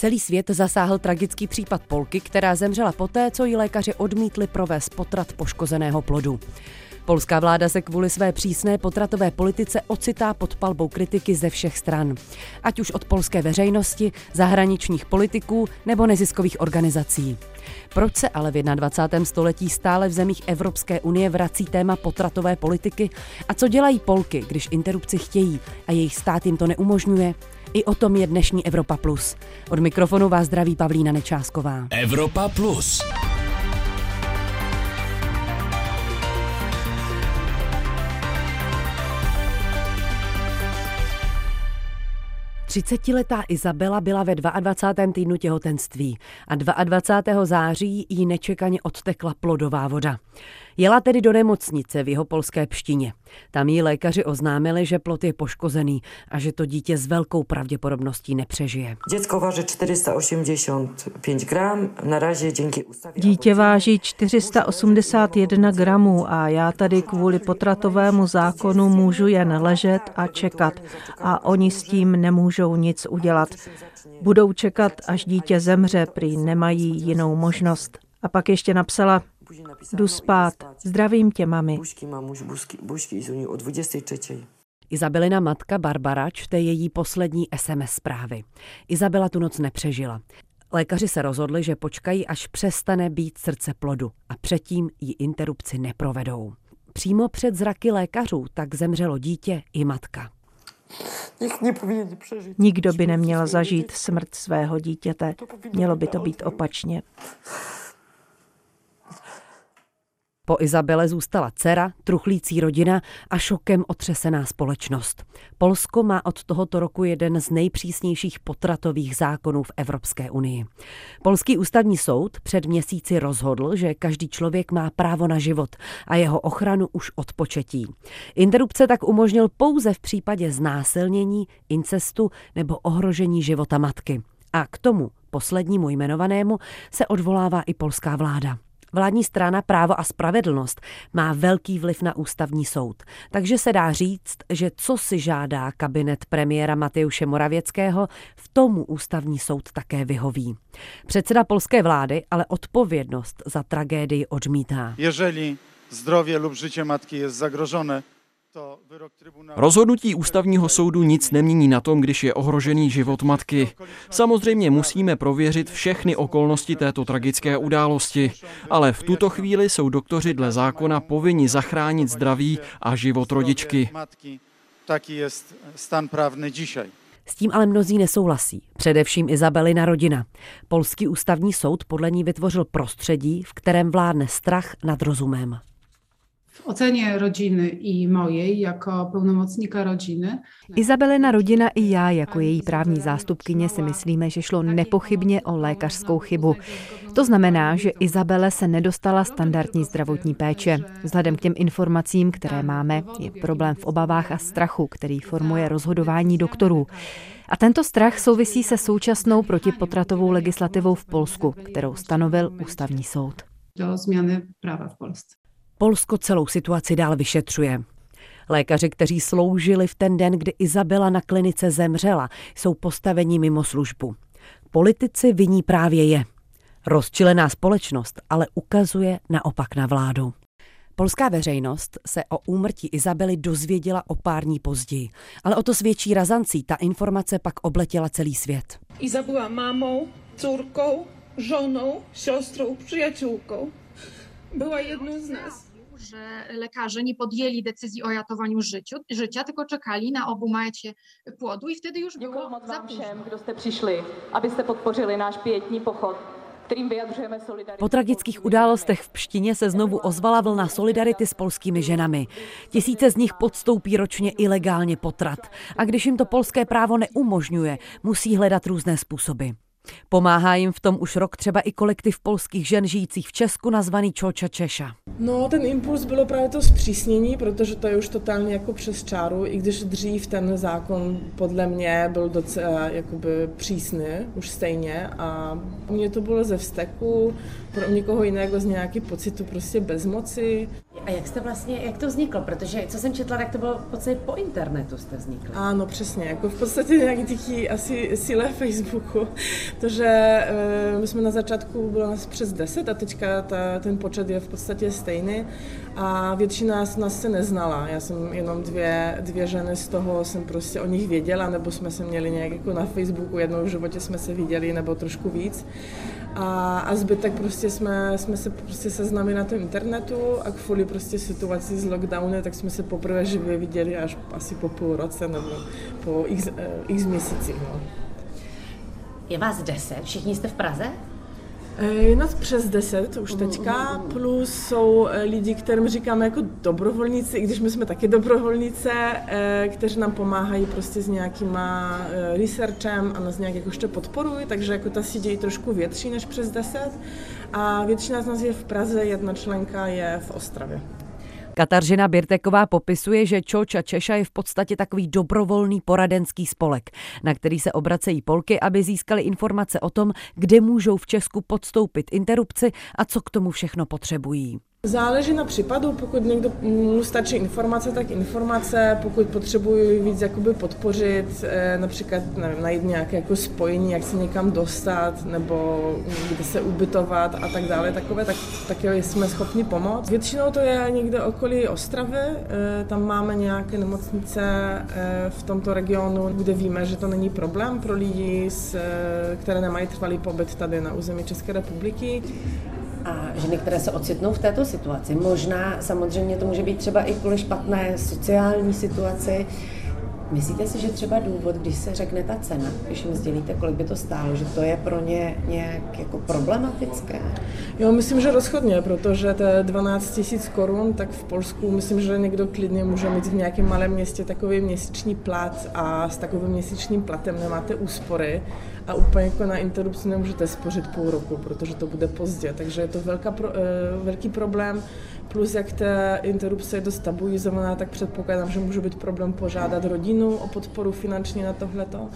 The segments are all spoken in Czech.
Celý svět zasáhl tragický případ Polky, která zemřela poté, co jí lékaři odmítli provést potrat poškozeného plodu. Polská vláda se kvůli své přísné potratové politice ocitá pod palbou kritiky ze všech stran. Ať už od polské veřejnosti, zahraničních politiků nebo neziskových organizací. Proč se ale v 21. století stále v zemích Evropské unie vrací téma potratové politiky a co dělají Polky, když interrupci chtějí a jejich stát jim to neumožňuje? I o tom je dnešní Evropa Plus. Od mikrofonu vás zdraví Pavlína Nečásková. Evropa Plus. Třicetiletá Izabela byla ve 22. týdnu těhotenství a 22. září jí nečekaně odtekla plodová voda. Jela tedy do nemocnice v jeho polské pštině. Tam jí lékaři oznámili, že plod je poškozený a že to dítě s velkou pravděpodobností nepřežije. Děcko váží 485 gram, na razie díky ústavě... Dítě váží 481 gramů a já tady kvůli potratovému zákonu můžu jen ležet a čekat a oni s tím nemůžou nic udělat. Budou čekat, až dítě zemře, prý nemají jinou možnost. A pak ještě napsala, Jdu spát. Zdravím tě, mami. Izabelina matka Barbara čte její poslední SMS zprávy. Izabela tu noc nepřežila. Lékaři se rozhodli, že počkají, až přestane být srdce plodu a předtím ji interrupci neprovedou. Přímo před zraky lékařů tak zemřelo dítě i matka. Nikdo by neměl zažít smrt svého dítěte. Mělo by to být opačně. Po Izabele zůstala dcera, truchlící rodina a šokem otřesená společnost. Polsko má od tohoto roku jeden z nejpřísnějších potratových zákonů v Evropské unii. Polský ústavní soud před měsíci rozhodl, že každý člověk má právo na život a jeho ochranu už od početí. Interrupce tak umožnil pouze v případě znásilnění, incestu nebo ohrožení života matky. A k tomu poslednímu jmenovanému se odvolává i polská vláda. Vládní strana Právo a spravedlnost má velký vliv na ústavní soud, takže se dá říct, že co si žádá kabinet premiéra Mateuše Moravěckého, v tomu ústavní soud také vyhoví. Předseda polské vlády ale odpovědnost za tragédii odmítá. Jeżeli zdrowie lub życie matki jest zagrożone, Rozhodnutí ústavního soudu nic nemění na tom, když je ohrožený život matky. Samozřejmě musíme prověřit všechny okolnosti této tragické události, ale v tuto chvíli jsou doktoři dle zákona povinni zachránit zdraví a život rodičky. Taký je stan právny dzisiaj. S tím ale mnozí nesouhlasí, především Izabelina rodina. Polský ústavní soud podle ní vytvořil prostředí, v kterém vládne strach nad rozumem. W ocenie rodziny i mojej jako pełnomocnika rodziny. Izabelina rodina i já jako její právní zástupkyně si myslíme, že šlo nepochybně o lékařskou chybu. To znamená, že Izabele se nedostala standardní zdravotní péče. Vzhledem k těm informacím, které máme, je problém v obavách a strachu, který formuje rozhodování doktorů. A tento strach souvisí se současnou protipotratovou legislativou v Polsku, kterou stanovil ústavní soud. Do změny práva v Polsce. Polsko celou situaci dál vyšetřuje. Lékaři, kteří sloužili v ten den, kdy Izabela na klinice zemřela, jsou postaveni mimo službu. Politici viní právě je. Rozčilená společnost ale ukazuje naopak na vládu. Polská veřejnost se o úmrtí Izabely dozvěděla o pár dní později, ale o to svědčí razancí ta informace pak obletěla celý svět. Izabela mámou, córką, žonou, siostrą, przyjaciółką. Była jedną z nas że lekarze nie podjęli decyzji o ratowaniu życiu, życia, tylko czekali na obumajcie płodu i wtedy już było za późno. všem, kdo jste přišli, abyste podpořili náš pětní pochod. Po tragických událostech v Pštině se znovu ozvala vlna solidarity s polskými ženami. Tisíce z nich podstoupí ročně ilegálně potrat. A když jim to polské právo neumožňuje, musí hledat různé způsoby. Pomáhá jim v tom už rok třeba i kolektiv polských žen žijících v Česku nazvaný Čoča Češa. No, ten impuls bylo právě to zpřísnění, protože to je už totálně jako přes čáru, i když dřív ten zákon podle mě byl docela jakoby přísný, už stejně a mě to bylo ze vzteku, pro někoho jiného z nějaký pocitu prostě bezmoci. A jak jste vlastně, jak to vzniklo? Protože co jsem četla, tak to bylo v podstatě po internetu jste vznikli. Ano, přesně, jako v podstatě nějaký díky asi síle Facebooku, protože e, my jsme na začátku, bylo nás přes 10 a teďka ta, ten počet je v podstatě stejný a většina z nás se neznala. Já jsem jenom dvě, dvě ženy z toho jsem prostě o nich věděla, nebo jsme se měli nějak jako na Facebooku, jednou v životě jsme se viděli, nebo trošku víc. A, a zbytek prostě jsme, jsme se prostě seznámili na tom internetu a kvůli prostě situaci z lockdownu, tak jsme se poprvé živě viděli až asi po půl roce nebo po x, eh, x měsících. No. Je vás deset, všichni jste v Praze? Je nás přes 10 už teďka, plus jsou eh, lidi, kterým říkáme jako dobrovolníci, i když my jsme taky dobrovolnice, eh, kteří nám pomáhají prostě s nějakýma eh, researchem a nás nějak jakožto podporují, takže jako ta síť je trošku větší než přes 10 a většina z nás je v Praze, jedna členka je v Ostravě. Kataržina Birteková popisuje, že Čoča Češa je v podstatě takový dobrovolný poradenský spolek, na který se obracejí Polky, aby získali informace o tom, kde můžou v Česku podstoupit interrupci a co k tomu všechno potřebují. Záleží na případu, pokud někdo mu stačí informace, tak informace, pokud potřebuji víc jakoby podpořit, eh, například nevím, najít nějaké jako spojení, jak se někam dostat, nebo kde se ubytovat a tak dále, takové, tak, tak jsme schopni pomoct. Většinou to je někde okolí Ostravy, eh, tam máme nějaké nemocnice eh, v tomto regionu, kde víme, že to není problém pro lidi, které nemají trvalý pobyt tady na území České republiky a ženy, které se ocitnou v této situaci. Možná samozřejmě to může být třeba i kvůli špatné sociální situaci, Myslíte si, že třeba důvod, když se řekne ta cena, když jim sdělíte, kolik by to stálo, že to je pro ně nějak jako problematické? Jo, myslím, že rozhodně, protože to 12 tisíc korun, tak v Polsku myslím, že někdo klidně může mít v nějakém malém městě takový měsíční plat a s takovým měsíčním platem nemáte úspory a úplně jako na interrupci nemůžete spořit půl roku, protože to bude pozdě. Takže je to velká pro, e, velký problém. Plus jak ta interrupce je dost tabuizovaná, tak předpokládám, že může být problém požádat rodinu o podporu finanční na tohleto.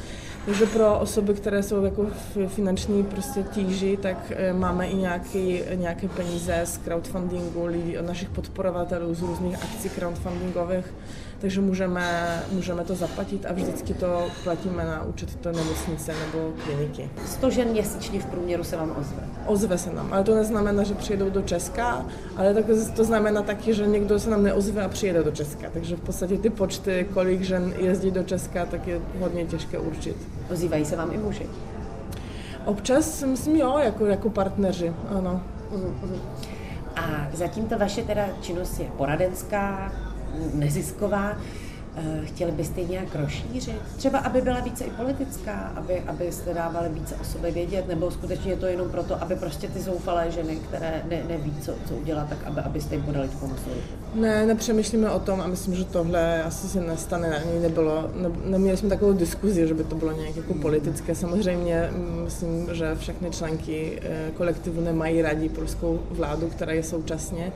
Takže pro osoby, které jsou jako v finanční prostě tíži, tak e, máme i nějaký, nějaké peníze z crowdfundingu lidí, od našich podporovatelů z různých akcí crowdfundingových, takže můžeme, můžeme to zaplatit a vždycky to platíme na účet té nemocnice nebo kliniky. 100 žen měsíčně v průměru se vám ozve? Ozve se nám, ale to neznamená, že přijedou do Česka, ale tak to znamená taky, že někdo se nám neozve a přijede do Česka. Takže v podstatě ty počty, kolik žen jezdí do Česka, tak je hodně těžké určit. Ozývají se vám i muži? Občas, myslím, jo, jako, jako partneři, ano. A zatím ta vaše teda činnost je poradenská, nezisková. Eh, chtěli byste ji nějak rozšířit? Třeba, aby byla více i politická, aby, abyste dávali více o sobě vědět, nebo skutečně je to jenom proto, aby prostě ty zoufalé ženy, které ne, neví, co, co udělat, tak aby, abyste jim podali pomoc? Ne, nepřemýšlíme o tom a myslím, že tohle asi se nestane. Ani nebylo, ne, neměli jsme takovou diskuzi, že by to bylo nějak jako politické. Samozřejmě mm, myslím, že všechny členky eh, kolektivu nemají rádi polskou vládu, která je současně,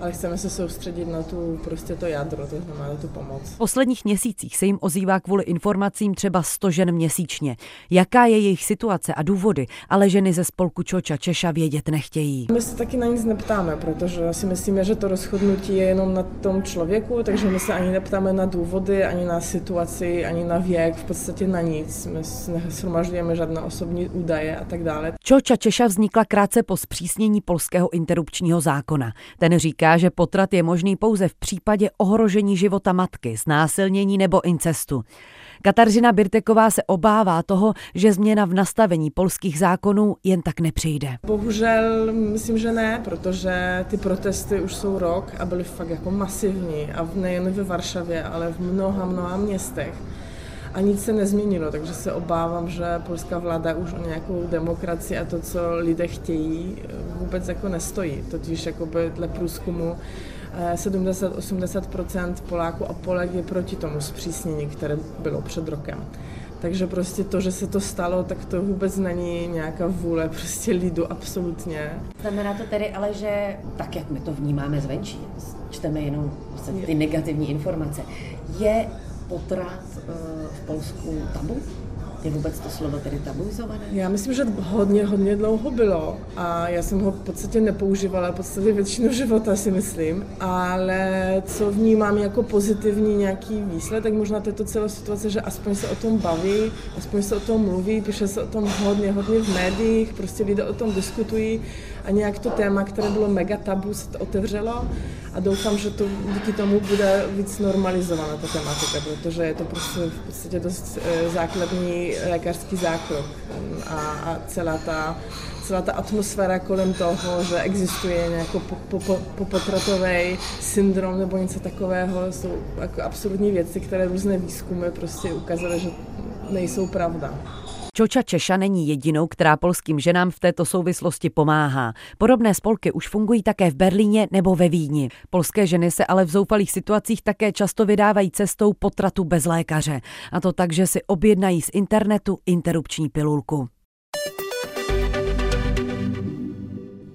ale chceme se soustředit na tu prostě to jádro, to znamená na tu pomoc posledních měsících se jim ozývá kvůli informacím třeba 100 žen měsíčně. Jaká je jejich situace a důvody, ale ženy ze spolku Čoča Češa vědět nechtějí. My se taky na nic neptáme, protože si myslíme, že to rozhodnutí je jenom na tom člověku, takže my se ani neptáme na důvody, ani na situaci, ani na věk, v podstatě na nic. My neshromažďujeme žádné osobní údaje a tak dále. Čoča Češa vznikla krátce po zpřísnění polského interrupčního zákona. Ten říká, že potrat je možný pouze v případě ohrožení života matky, zná znásilnění nebo incestu. Kataržina Birteková se obává toho, že změna v nastavení polských zákonů jen tak nepřijde. Bohužel myslím, že ne, protože ty protesty už jsou rok a byly fakt jako masivní a nejen ve Varšavě, ale v mnoha, mnoha městech a nic se nezměnilo, takže se obávám, že polská vláda už o nějakou demokracii a to, co lidé chtějí, vůbec jako nestojí. Totiž jakoby dle průzkumu 70-80% Poláků a Polek je proti tomu zpřísnění, které bylo před rokem. Takže prostě to, že se to stalo, tak to vůbec není nějaká vůle prostě lidu, absolutně. Znamená to tedy ale, že tak, jak my to vnímáme zvenčí, čteme jenom ty negativní informace, je potrat eh, v Polsku tabu? Je vůbec to slovo tedy tabuizované? Já myslím, že hodně, hodně dlouho bylo a já jsem ho v podstatě nepoužívala, v podstatě většinu života si myslím, ale co vnímám jako pozitivní nějaký výsledek možná této celé situace, že aspoň se o tom baví, aspoň se o tom mluví, píše se o tom hodně, hodně v médiích, prostě lidé o tom diskutují a nějak to téma, které bylo mega tabu, se to otevřelo a doufám, že to díky tomu bude víc normalizovaná ta tematika, protože je to prostě v podstatě dost eh, základní lékařský zákrok a, a celá ta celá ta atmosféra kolem toho, že existuje nějaký popotratový syndrom nebo něco takového, jsou jako absurdní věci, které různé výzkumy prostě ukázaly, že nejsou pravda. Čoča Češa není jedinou, která polským ženám v této souvislosti pomáhá. Podobné spolky už fungují také v Berlíně nebo ve Vídni. Polské ženy se ale v zoufalých situacích také často vydávají cestou potratu bez lékaře. A to tak, že si objednají z internetu interrupční pilulku.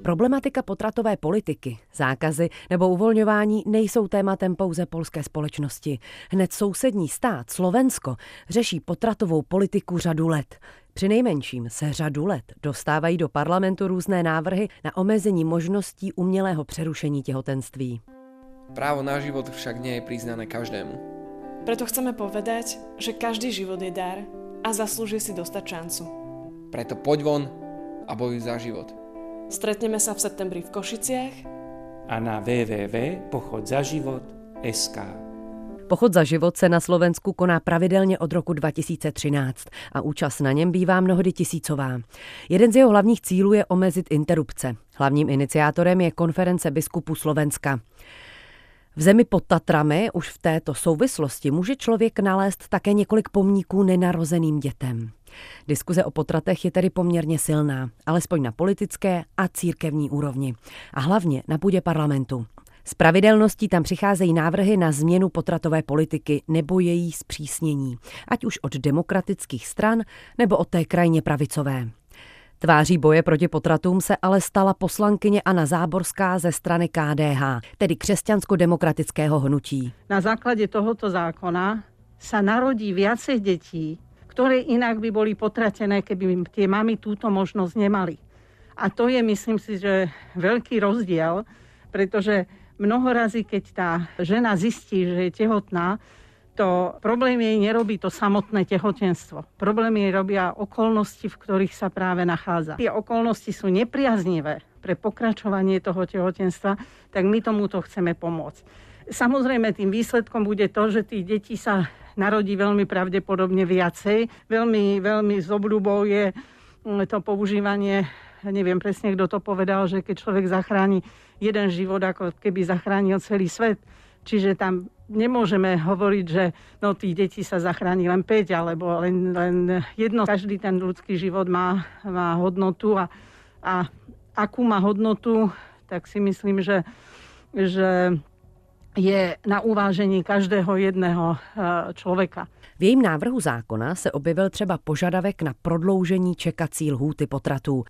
Problematika potratové politiky, zákazy nebo uvolňování nejsou tématem pouze polské společnosti. Hned sousední stát, Slovensko, řeší potratovou politiku řadu let. Při nejmenším se řadu let dostávají do parlamentu různé návrhy na omezení možností umělého přerušení těhotenství. Právo na život však nie je priznané každému. Preto chceme povedať, že každý život je dar a zaslúži si dostať šancu. Preto poď von a bojuj za život. Stretneme sa v septembri v Košiciach a na www.pochodzaživot.sk. Pochod za život se na Slovensku koná pravidelně od roku 2013 a účast na něm bývá mnohdy tisícová. Jeden z jeho hlavních cílů je omezit interrupce. Hlavním iniciátorem je konference biskupů Slovenska. V zemi pod Tatrami už v této souvislosti může člověk nalézt také několik pomníků nenarozeným dětem. Diskuze o potratech je tedy poměrně silná, alespoň na politické a církevní úrovni. A hlavně na půdě parlamentu. S pravidelností tam přicházejí návrhy na změnu potratové politiky nebo její zpřísnění, ať už od demokratických stran nebo od té krajně pravicové. Tváří boje proti potratům se ale stala poslankyně Anna Záborská ze strany KDH, tedy křesťansko-demokratického hnutí. Na základě tohoto zákona sa narodí viacej detí, ktoré inak by boli potratené, keby tie mamy túto možnosť nemali. A to je, myslím si, že veľký rozdiel, pretože mnoho razy, keď tá žena zistí, že je tehotná, to problém jej nerobí to samotné tehotenstvo. Problém jej robia okolnosti, v ktorých sa práve nachádza. Tie okolnosti sú nepriaznivé pre pokračovanie toho tehotenstva, tak my tomuto chceme pomôcť. Samozrejme, tým výsledkom bude to, že tých detí sa narodí veľmi pravdepodobne viacej. Veľmi, veľmi z obľubou je mm, to používanie, neviem presne, kto to povedal, že keď človek zachráni jeden život, ako keby zachránil celý svet. Čiže tam nemôžeme hovoriť, že no, tých detí sa zachráni len 5 alebo len, len jedno. Každý ten ľudský život má, má hodnotu a, a akú má hodnotu, tak si myslím, že, že je na uvážení každého jedného eh, člověka. V jejím návrhu zákona se objevil třeba požadavek na prodloužení čekací lhůty potratů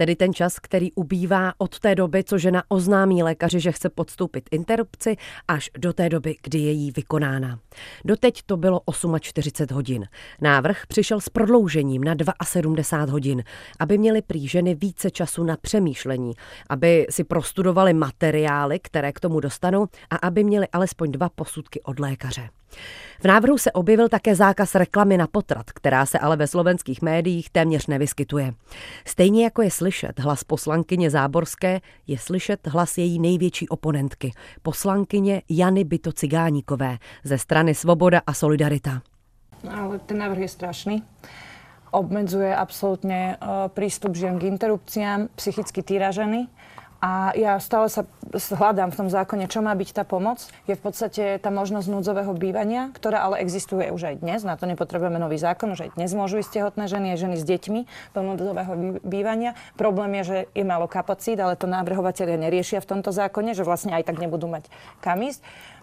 tedy ten čas, který ubývá od té doby, co žena oznámí lékaři, že chce podstoupit interrupci, až do té doby, kdy je jí vykonána. Doteď to bylo 48 hodin. Návrh přišel s prodloužením na 72 hodin, aby měly prý ženy více času na přemýšlení, aby si prostudovali materiály, které k tomu dostanou a aby měli alespoň dva posudky od lékaře. V návrhu se objevil také zákaz reklamy na potrat, která se ale ve slovenských médiích téměř nevyskytuje. Stejně jako je slyšet hlas poslankyně Záborské, je slyšet hlas její největší oponentky, poslankyně Jany Byto Cigáníkové ze strany Svoboda a Solidarita. No, ale ten návrh je strašný obmedzuje absolútne eh, prístup žien k interrupciám, psychicky týraženy a ja stále sa hľadám v tom zákone, čo má byť tá pomoc. Je v podstate tá možnosť núdzového bývania, ktorá ale existuje už aj dnes. Na to nepotrebujeme nový zákon, už aj dnes môžu ísť tehotné ženy, aj ženy s deťmi do núdzového bývania. Problém je, že je málo kapacít, ale to návrhovateľia neriešia v tomto zákone, že vlastne aj tak nebudú mať kam ísť.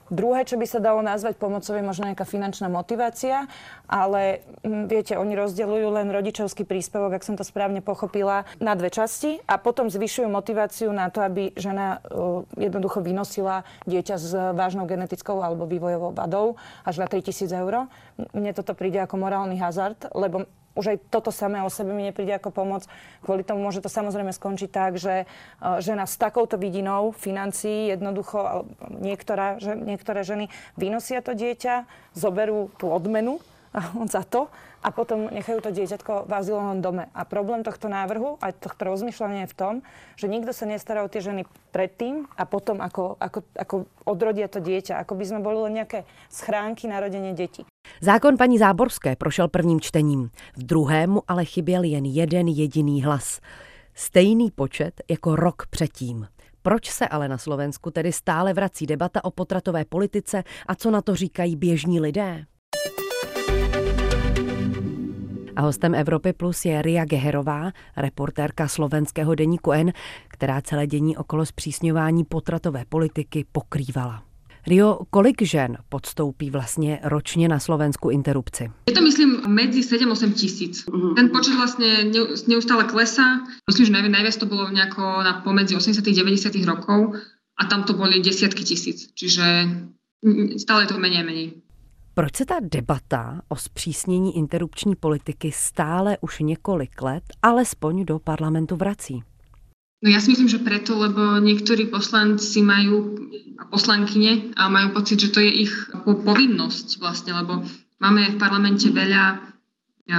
Druhé, čo by sa dalo nazvať pomocou, je možno nejaká finančná motivácia, ale mm, viete, oni rozdeľujú len rodičovský príspevok, ak som to správne pochopila, na dve časti a potom zvyšujú motiváciu na to, aby žena uh, jednoducho vynosila dieťa s vážnou genetickou alebo vývojovou vadou až na 3000 eur. Mne toto príde ako morálny hazard, lebo už aj toto samé o sebe mi nepríde ako pomoc. Kvôli tomu môže to samozrejme skončiť tak, že žena s takouto vidinou financií jednoducho, niektorá, že, niektoré ženy vynosia to dieťa, zoberú tú odmenu za to a potom nechajú to dieťatko v azylovom dome. A problém tohto návrhu a tohto rozmýšľania je v tom, že nikto sa nestará o tie ženy predtým a potom, ako, ako, ako odrodia to dieťa. Ako by sme boli len nejaké schránky na rodenie detí. Zákon paní Záborské prošel prvním čtením. V druhému ale chyběl jen jeden jediný hlas. Stejný počet jako rok předtím. Proč se ale na Slovensku tedy stále vrací debata o potratové politice a co na to říkají běžní lidé? A hostem Evropy Plus je Ria Geherová, reportérka slovenského deníku N, která celé dění okolo zpřísňování potratové politiky pokrývala. Rio, kolik žen podstoupí vlastně ročně na Slovensku interrupci? Je to myslím medzi 7-8 tisíc. Uh-huh. Ten počet vlastně neustále klesá. Myslím, že najviac, najviac to bylo nejako na pomedzi 80 90 rokov a tam to boli desiatky tisíc. Čiže stále je to menej menej. Proč se ta debata o zpřísnění interrupční politiky stále už několik let alespoň do parlamentu vrací? No ja si myslím, že preto, lebo niektorí poslanci majú, a poslankyne, a majú pocit, že to je ich povinnosť vlastne, lebo máme v parlamente veľa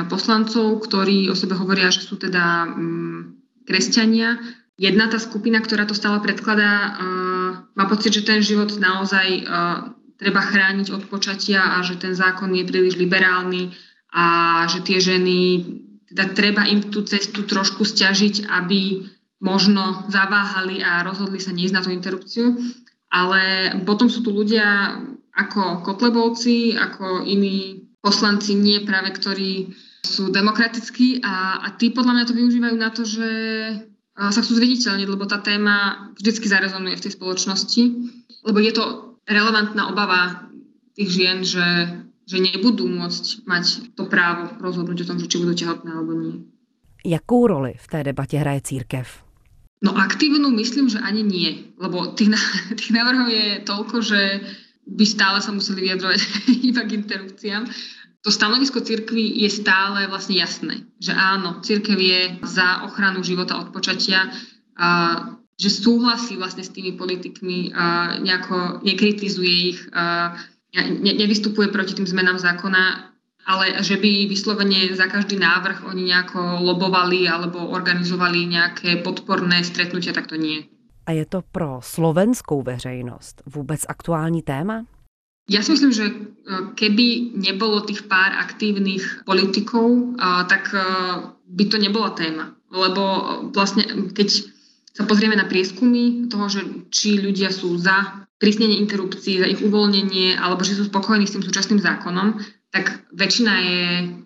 poslancov, ktorí o sebe hovoria, že sú teda mm, kresťania. Jedna tá skupina, ktorá to stále predkladá, uh, má pocit, že ten život naozaj uh, treba chrániť od počatia a že ten zákon je príliš liberálny a že tie ženy, teda treba im tú cestu trošku stiažiť, aby možno zaváhali a rozhodli sa neísť na tú interrupciu. Ale potom sú tu ľudia ako Kotlebovci, ako iní poslanci, nie práve ktorí sú demokratickí a, a tí podľa mňa to využívajú na to, že sa chcú zviditeľniť, lebo tá téma vždycky zarezonuje v tej spoločnosti, lebo je to relevantná obava tých žien, že, že nebudú môcť mať to právo rozhodnúť o tom, že či budú tehotné alebo nie. Jakou roli v té debatě hraje církev? No aktívnu myslím, že ani nie, lebo tých, tých návrhov je toľko, že by stále sa museli vyjadrovať iba k interrupciám. To stanovisko cirkvi je stále vlastne jasné, že áno, cirkev je za ochranu života od počatia, a že súhlasí vlastne s tými politikmi, a nejako nekritizuje ich, a ne, nevystupuje proti tým zmenám zákona, ale že by vyslovene za každý návrh oni nejako lobovali alebo organizovali nejaké podporné stretnutia, tak to nie. A je to pro slovenskou veřejnost vůbec aktuální téma? Ja si myslím, že e, keby nebolo tých pár aktívnych politikov, tak e, by to nebola téma. Lebo vlastne, keď sa pozrieme na prieskumy toho, že či ľudia sú za prísnenie interrupcií, za ich uvoľnenie, alebo že sú spokojní s tým súčasným zákonom, tak väčšina je,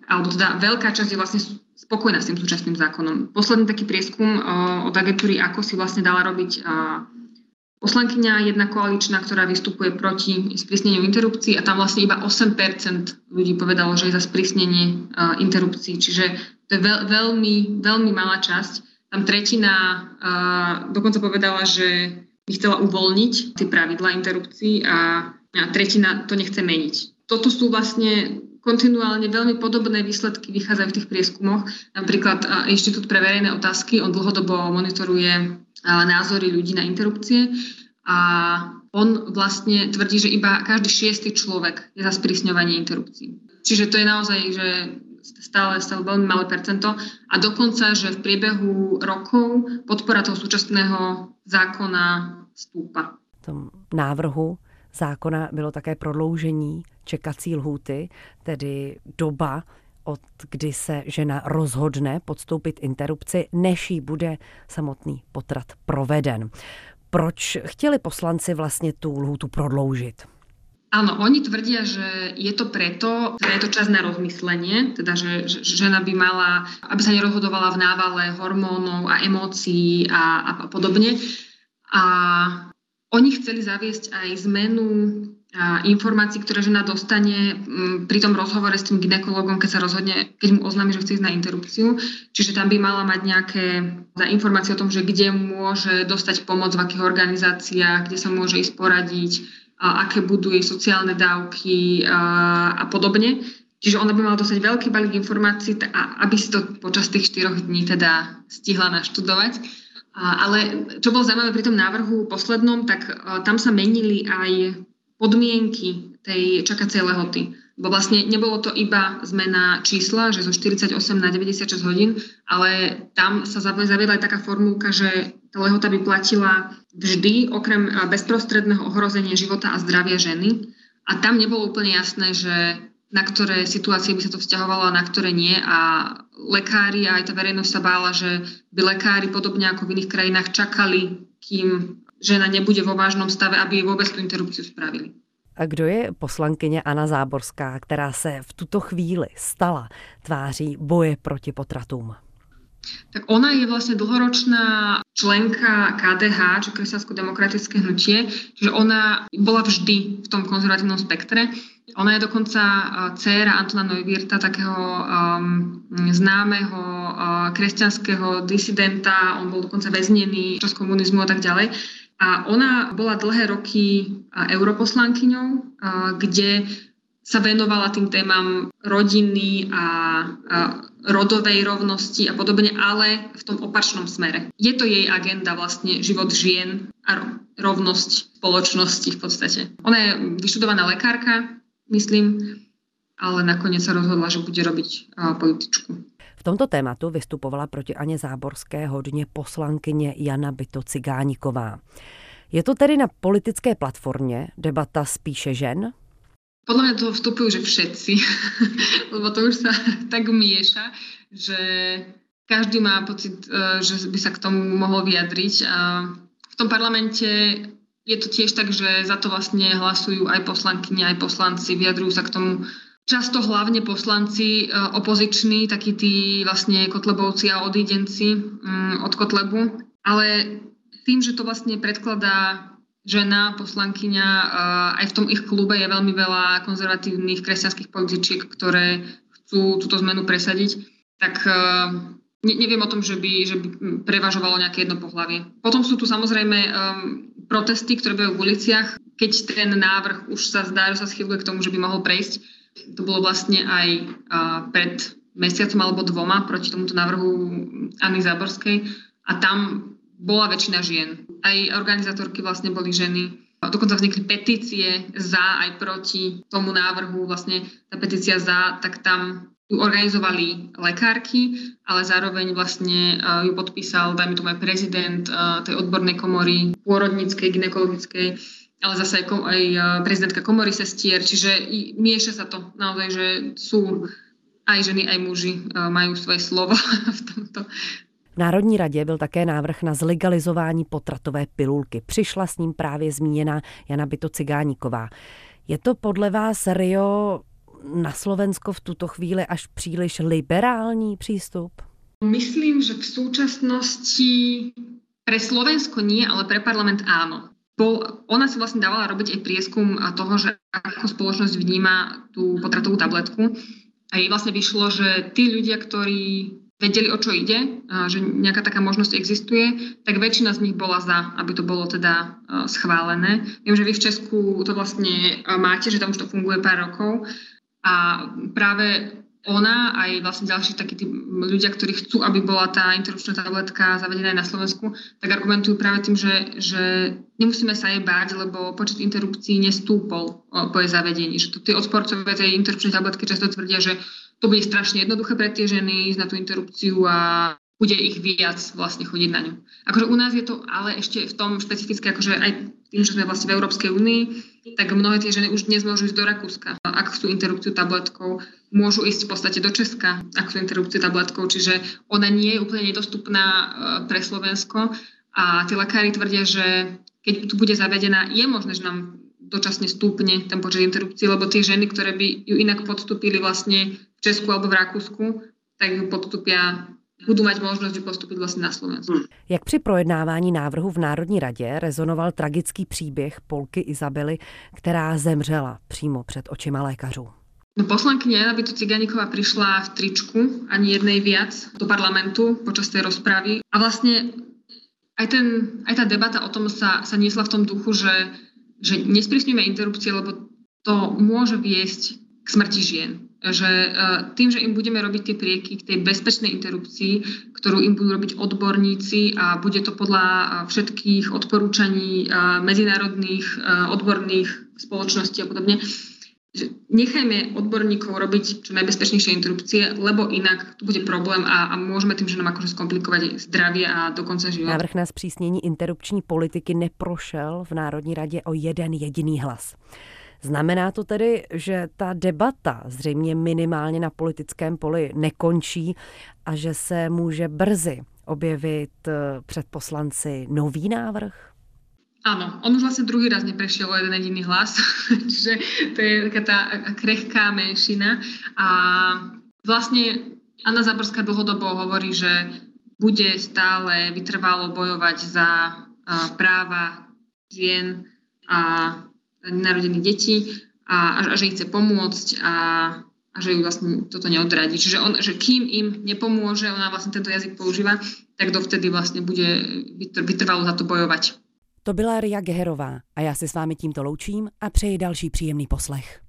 alebo teda veľká časť je vlastne spokojná s tým súčasným zákonom. Posledný taký prieskum od agentúry ako si vlastne dala robiť poslankyňa jedna koaličná, ktorá vystupuje proti sprísneniu interrupcií a tam vlastne iba 8% ľudí povedalo, že je za sprísnenie interrupcií. Čiže to je veľ, veľmi, veľmi malá časť tam tretina uh, dokonca povedala, že by chcela uvoľniť tie pravidla interrupcií a, a tretina to nechce meniť. Toto sú vlastne kontinuálne veľmi podobné výsledky vychádzajú v tých prieskumoch. Napríklad uh, Inštitút pre verejné otázky, on dlhodobo monitoruje uh, názory ľudí na interrupcie a on vlastne tvrdí, že iba každý šiestý človek je za sprísňovanie interrupcií. Čiže to je naozaj, že stále, stále veľmi malé percento a dokonca, že v priebehu rokov podpora toho súčasného zákona stúpa. V tom návrhu zákona bylo také prodloužení čekací lhůty, tedy doba, od kdy se žena rozhodne podstoupit interrupci, než jí bude samotný potrat proveden. Proč chtěli poslanci vlastně tu lhůtu prodloužit? Áno, oni tvrdia, že je to preto, teda je to čas na rozmyslenie, teda že, že žena by mala, aby sa nerozhodovala v návale hormónov a emócií a, a podobne. A oni chceli zaviesť aj zmenu a informácií, ktoré žena dostane pri tom rozhovore s tým ginekologom, keď sa rozhodne, keď mu oznámi, že chce ísť na interrupciu. Čiže tam by mala mať nejaké informácie o tom, že kde môže dostať pomoc, v akých organizáciách, kde sa môže ísť poradiť, a aké budú jej sociálne dávky a, a podobne. Čiže ona by mala dostať veľký balík informácií, aby si to počas tých 4 dní teda stihla naštudovať. Ale čo bolo zaujímavé pri tom návrhu poslednom, tak tam sa menili aj podmienky tej čakacej lehoty. Bo vlastne nebolo to iba zmena čísla, že zo 48 na 96 hodín, ale tam sa zaviedla aj taká formulka, že tá lehota by platila vždy, okrem bezprostredného ohrozenia života a zdravia ženy. A tam nebolo úplne jasné, že na ktoré situácie by sa to vzťahovalo a na ktoré nie. A lekári a aj tá verejnosť sa bála, že by lekári podobne ako v iných krajinách čakali, kým žena nebude vo vážnom stave, aby jej vôbec tú interrupciu spravili. A kdo je poslankyně Anna Záborská, která se v tuto chvíli stala tváří boje proti potratům? Tak ona je vlastne dlhoročná členka KDH, čo kresťansko-demokratické hnutie, čiže ona bola vždy v tom konzervatívnom spektre. Ona je dokonca dcéra Antona Neuwirta, takého um, známeho uh, kresťanského disidenta, on bol dokonca väznený čas komunizmu a tak ďalej. A ona bola dlhé roky europoslankyňou, kde sa venovala tým témam rodiny a, a rodovej rovnosti a podobne, ale v tom opačnom smere. Je to jej agenda vlastne život žien a rovnosť spoločnosti v podstate. Ona je vyštudovaná lekárka, myslím, ale nakoniec sa rozhodla, že bude robiť političku. V tomto tématu vystupovala proti Aně Záborské hodně poslankyně Jana Byto Cigániková. Je to tedy na politické platformě debata spíše žen? Podľa mňa toho vstupujú, že všetci, lebo to už sa tak mieša, že každý má pocit, e, že by sa k tomu mohol vyjadriť. A v tom parlamente je to tiež tak, že za to vlastne hlasujú aj poslankyne, aj poslanci, vyjadrujú sa k tomu Často hlavne poslanci e, opoziční, takí tí vlastne Kotlebovci a odídenci mm, od Kotlebu. Ale tým, že to vlastne predkladá žena, poslankyňa, e, aj v tom ich klube je veľmi veľa konzervatívnych kresťanských političiek, ktoré chcú túto zmenu presadiť, tak e, ne, neviem o tom, že by, že by prevažovalo nejaké jedno pohlavie. Potom sú tu samozrejme protesty, ktoré budú v uliciach, keď ten návrh už sa zdá, že sa schyluje k tomu, že by mohol prejsť to bolo vlastne aj pred mesiacom alebo dvoma proti tomuto návrhu Anny Záborskej a tam bola väčšina žien. Aj organizátorky vlastne boli ženy. Dokonca vznikli petície za aj proti tomu návrhu. Vlastne tá petícia za, tak tam ju organizovali lekárky, ale zároveň vlastne ju podpísal, dajme tomu aj prezident tej odbornej komory pôrodníckej, ginekologickej ale zase aj, aj e, prezidentka komory sestier, čiže mieša sa to naozaj, že sú aj ženy, aj muži majú svoje slovo v tomto. V Národní radě byl také návrh na zlegalizování potratové pilulky. Přišla s ním právě zmíněná Jana Byto Cigáníková. Je to podle vás, Rio, na Slovensko v tuto chvíli až příliš liberální přístup? Myslím, že v súčasnosti pre Slovensko nie, ale pre parlament áno bol, ona si vlastne dávala robiť aj prieskum toho, že ako spoločnosť vníma tú potratovú tabletku. A jej vlastne vyšlo, že tí ľudia, ktorí vedeli, o čo ide, že nejaká taká možnosť existuje, tak väčšina z nich bola za, aby to bolo teda schválené. Viem, že vy v Česku to vlastne máte, že tam už to funguje pár rokov. A práve ona aj vlastne ďalší takí tí ľudia, ktorí chcú, aby bola tá interrupčná tabletka zavedená aj na Slovensku, tak argumentujú práve tým, že, že nemusíme sa jej báť, lebo počet interrupcií nestúpol po jej zavedení. Že to tí odporcovia tej interrupčnej tabletky často tvrdia, že to bude strašne jednoduché pre tie ženy ísť na tú interrupciu a bude ich viac vlastne chodiť na ňu. Akože u nás je to ale ešte v tom špecifické, akože aj tým, že sme vlastne v Európskej únii, tak mnohé tie ženy už dnes môžu ísť do Rakúska. Ak chcú interrupciu tabletkou, môžu ísť v podstate do Česka, ak chcú interrupciu tabletkou, čiže ona nie je úplne nedostupná e, pre Slovensko a tí lekári tvrdia, že keď tu bude zavedená, je možné, že nám dočasne stúpne ten počet interrupcií, lebo tie ženy, ktoré by ju inak podstúpili vlastne v Česku alebo v Rakúsku, tak ju podstúpia budu mať možnosť postupit vlastně na Slovensku. Jak při projednávání návrhu v Národní radě rezonoval tragický příběh Polky Izabely, která zemřela přímo před očima lékařů? No, poslankyňa Jana Bytu Ciganíková prišla v tričku, ani jednej viac, do parlamentu počas tej rozpravy. A vlastne aj, ten, aj tá debata o tom sa, sa niesla v tom duchu, že, že nesprísňujeme interrupcie, lebo to môže viesť k smrti žien. Že tým, že im budeme robiť tie prieky k tej bezpečnej interrupcii, ktorú im budú robiť odborníci a bude to podľa všetkých odporúčaní medzinárodných odborných spoločností a podobne, že nechajme odborníkov robiť čo najbezpečnejšie interrupcie, lebo inak tu bude problém a, a môžeme tým ženám akože skomplikovať zdravie a dokonce život. Návrh na zpřísnění interrupční politiky neprošel v Národní radě o jeden jediný hlas. Znamená to tedy, že ta debata zřejmě minimálně na politickém poli nekončí a že se může brzy objevit eh, před poslanci nový návrh? Áno, on už vlastne druhý raz neprešiel o jeden jediný hlas, čiže to je taká tá krehká menšina. A vlastne Anna Zaborská dlhodobo hovorí, že bude stále vytrvalo bojovať za práva žien a nenarodených detí a, a, a že ich chce pomôcť a, a že ju vlastne toto neodradí. Čiže on, že kým im nepomôže, ona vlastne tento jazyk používa, tak dovtedy vlastne bude vytrvalo za to bojovať. To byla Ria Geherová a já se s vámi tímto loučím a přeji další příjemný poslech.